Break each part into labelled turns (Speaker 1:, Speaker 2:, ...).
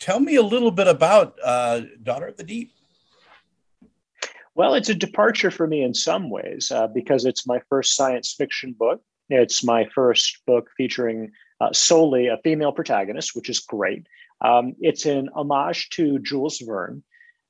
Speaker 1: tell me a little bit about uh, Daughter of the Deep.
Speaker 2: Well, it's a departure for me in some ways uh, because it's my first science fiction book. It's my first book featuring uh, solely a female protagonist, which is great. Um, it's an homage to Jules Verne,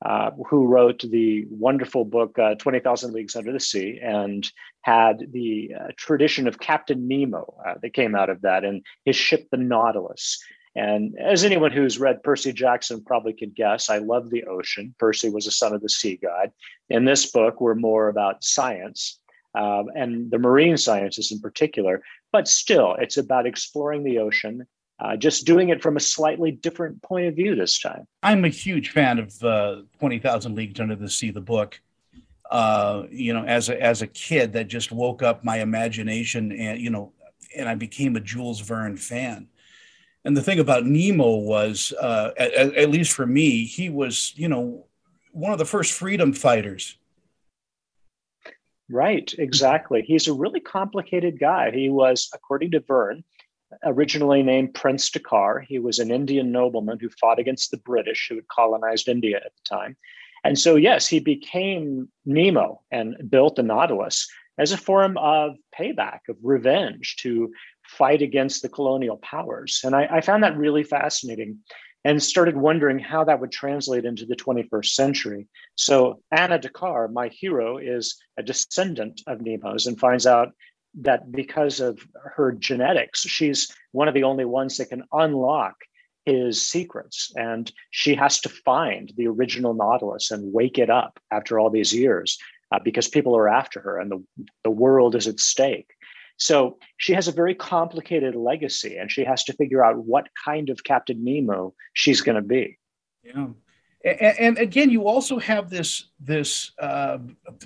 Speaker 2: uh, who wrote the wonderful book uh, 20,000 Leagues Under the Sea and had the uh, tradition of Captain Nemo uh, that came out of that and his ship, the Nautilus. And as anyone who's read Percy Jackson probably could guess, I love the ocean. Percy was a son of the sea god. In this book, we're more about science um, and the marine sciences in particular, but still, it's about exploring the ocean. Uh, just doing it from a slightly different point of view this time.
Speaker 1: I'm a huge fan of uh, 20,000 Leagues Under the Sea, the book. Uh, you know, as a, as a kid, that just woke up my imagination, and you know, and I became a Jules Verne fan. And the thing about Nemo was, uh, at, at, least for me, he was, you know, one of the first freedom fighters.
Speaker 2: Right, exactly. He's a really complicated guy. He was, according to Verne, originally named Prince Dakkar. He was an Indian nobleman who fought against the British who had colonized India at the time. And so, yes, he became Nemo and built the Nautilus as a form of payback, of revenge to fight against the colonial powers. And I, I, found that really fascinating and started wondering how that would translate into the 21st century. So Anna Dakkar, my hero, is a descendant of Nemo's and finds out that because of her genetics, she's one of the only ones that can unlock his secrets. And she has to find the original Nautilus and wake it up after all these years uh, because people are after her and the, the world is at stake. So she has a very complicated legacy, and she has to figure out what kind of Captain Nemo she's going to be.
Speaker 1: Yeah. And, and, again, you also have this this uh,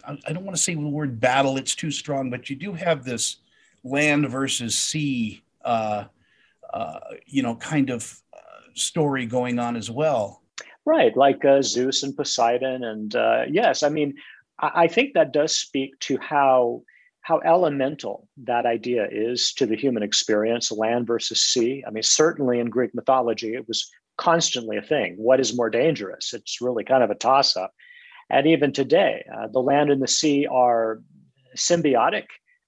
Speaker 1: I don't want to say the word battle; it's too strong, but you do have this land versus sea, uh, uh, you know, kind of uh, story going on as well.
Speaker 2: Right, like uh, Zeus and Poseidon, and uh, yes, I mean, I, think that does speak to how how elemental that idea is to the human experience, land versus sea. I mean, certainly in Greek mythology, it was constantly a thing. What is more dangerous? It's really kind of a toss up. And even today, uh, the land and the sea are symbiotic.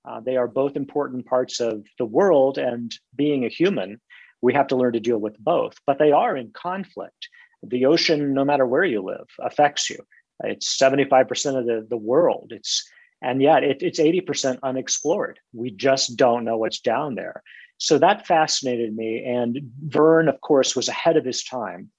Speaker 2: Uh, they are both important parts of the world. And being a human, we have to learn to deal with both, but they are in conflict. The ocean, no matter where you live, affects you. It's 75% of the, the world. It's and yet it, it's 80% unexplored. We just don't know what's down there. So that fascinated me. And Verne, of course, was ahead of his time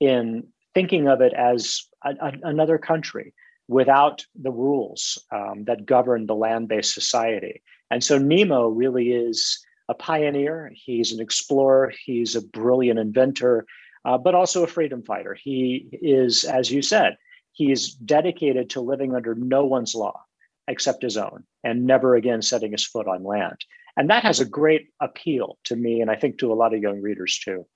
Speaker 2: in thinking of it as a, a, another country without the rules um, that govern the land based society. And so Nemo really is a pioneer. He's an explorer. He's a brilliant inventor, uh, but also a freedom fighter. He is, as you said, he's dedicated to living under no one's law except his own and never again setting his foot on land. And that has a great appeal to me, and I think to a lot of young readers too.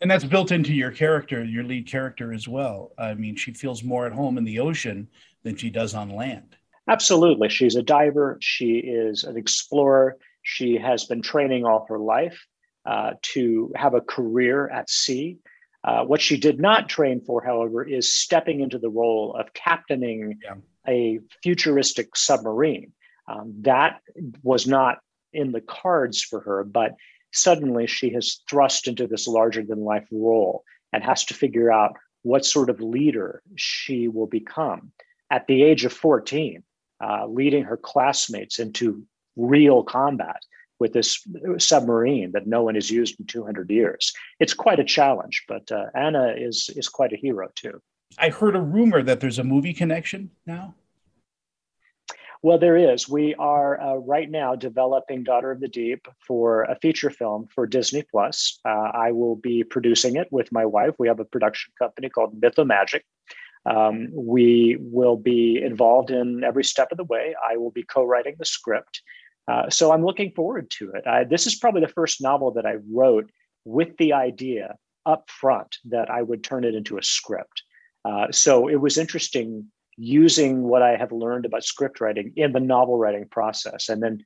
Speaker 1: And that's built into your character, your lead character as well. I mean, she feels more at home in the ocean than she does on land.
Speaker 2: Absolutely. She's a diver, she is an explorer. She has been training all her life uh, to have a career at sea. Uh, what she did not train for, however, is stepping into the role of captaining yeah a futuristic submarine. Um, that was not in the cards for her, but suddenly she has thrust into this larger than life role and has to figure out what sort of leader she will become at the age of 14, uh, leading her classmates into real combat with this submarine that no one has used in 200 years. It's quite a challenge, but uh, Anna is is quite a hero too.
Speaker 1: I heard a rumor that there's a movie connection now.
Speaker 2: Well, there is. We are uh, right now developing Daughter of the Deep for a feature film for Disney Plus. Uh, I will be producing it with my wife. We have a production company called Mythomagic. Um, we will be involved in every step of the way. I will be co-writing the script. Uh, so I'm looking forward to it. I, this is probably the first novel that I wrote with the idea up front that I would turn it into a script. Uh, so it was interesting using what I have learned about script writing in the novel writing process and then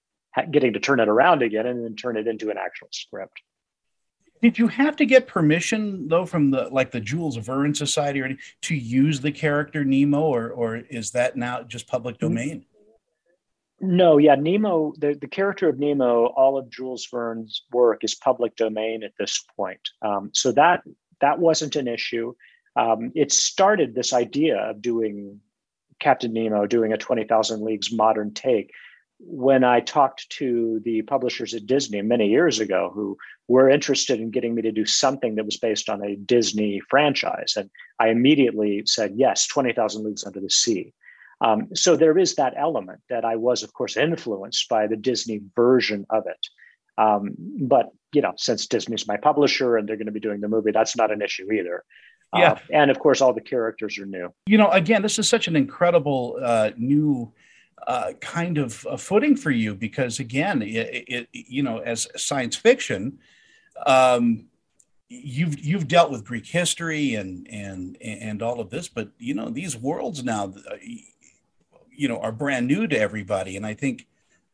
Speaker 2: getting to turn it around again and then turn it into an actual script.
Speaker 1: Did you have to get permission though from the like the Jules Verne Society or anything, to use the character Nemo, or or is that now just public mm-hmm. domain?
Speaker 2: No, yeah, Nemo, the, the character of Nemo, all of Jules Verne's work is public domain at this point. Um, so that that wasn't an issue. Um, it started this idea of doing Captain Nemo, doing a 20,000 Leagues modern take when I talked to the publishers at Disney many years ago who were interested in getting me to do something that was based on a Disney franchise. And I immediately said, yes, 20,000 Leagues Under the Sea. Um, so there is that element that I was, of course, influenced by the Disney version of it. Um, but you know, since Disney's my publisher and they're going to be doing the movie, that's not an issue either.
Speaker 1: Yeah, uh,
Speaker 2: and of course, all the characters are new.
Speaker 1: You know, again, this is such an incredible uh, new uh, kind of footing for you because, again, it, it, you know, as science fiction, um, you've you've dealt with Greek history and and and all of this, but you know, these worlds now uh, you know are brand new to everybody, and I think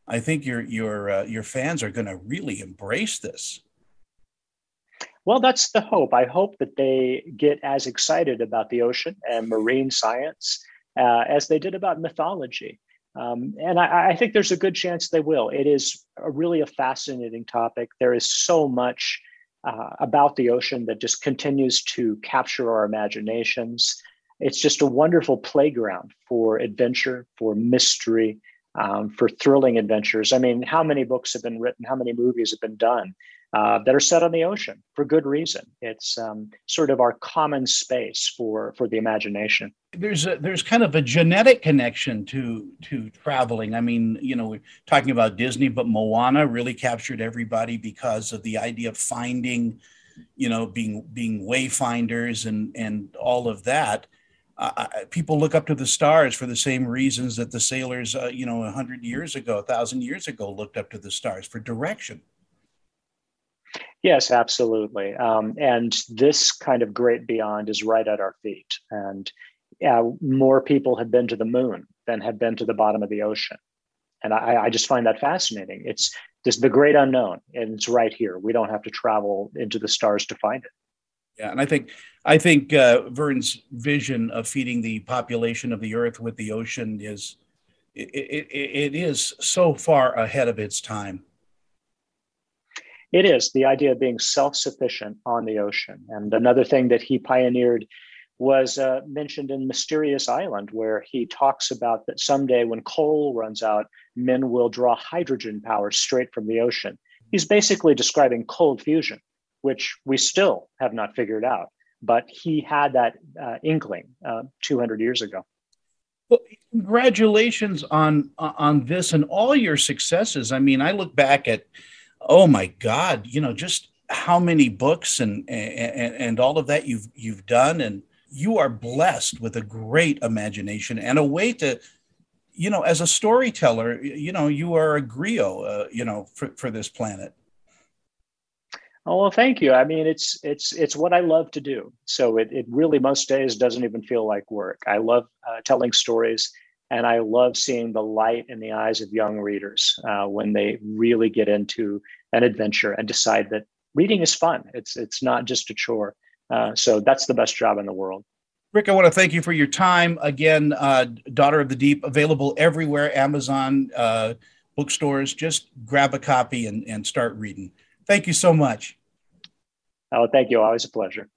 Speaker 1: I think your your uh, your fans are going to really embrace this.
Speaker 2: Well, that's the hope. I hope that they get as excited about the ocean and marine science uh, as they did about mythology. Um, and I, I, think there's a good chance they will. It is a really a fascinating topic. There is so much uh, about the ocean that just continues to capture our imaginations it's just a wonderful playground for adventure, for mystery, um, for thrilling adventures. I mean, how many books have been written? How many movies have been done uh, that are set on the ocean for good reason? It's um, sort of our common space for for the imagination.
Speaker 1: There's a, there's kind of a genetic connection to to traveling. I mean, you know, we're talking about Disney, but Moana really captured everybody because of the idea of finding, you know, being being wayfinders and and all of that uh, people look up to the stars for the same reasons that the sailors, uh, you know, a hundred years ago, a thousand years ago, looked up to the stars for direction.
Speaker 2: Yes, absolutely. Um, and this kind of great beyond is right at our feet. And yeah, more people have been to the moon than have been to the bottom of the ocean. And I, I just find that fascinating. It's just the great unknown, and it's right here. We don't have to travel into the stars to find it.
Speaker 1: Yeah, and I think I think uh, Verne's vision of feeding the population of the Earth with the ocean is it, it, it is so far ahead of its time.
Speaker 2: It is the idea of being self-sufficient on the ocean, and another thing that he pioneered was uh, mentioned in Mysterious Island, where he talks about that someday when coal runs out, men will draw hydrogen power straight from the ocean. He's basically describing cold fusion which we still have not figured out. But he had that uh, inkling uh, 200 years ago.
Speaker 1: Well, congratulations on on this and all your successes. I mean, I look back at, oh my God, you know, just how many books and and, and all of that you've you've done, and you are blessed with a great imagination and a way to you know, as a storyteller, you know, you are a griot, uh, you know, for, for this planet.
Speaker 2: Oh well, thank you. I mean, it's it's it's what I love to do. So it it really most days doesn't even feel like work. I love uh, telling stories, and I love seeing the light in the eyes of young readers uh, when they really get into an adventure and decide that reading is fun. It's it's not just a chore. Uh, so that's the best job in the world.
Speaker 1: Rick, I want to thank you for your time. Again, uh, Daughter of the Deep, available everywhere, Amazon, uh, bookstores. Just grab a copy and, and start reading. Thank you so much.
Speaker 2: Oh, thank you. Always a pleasure.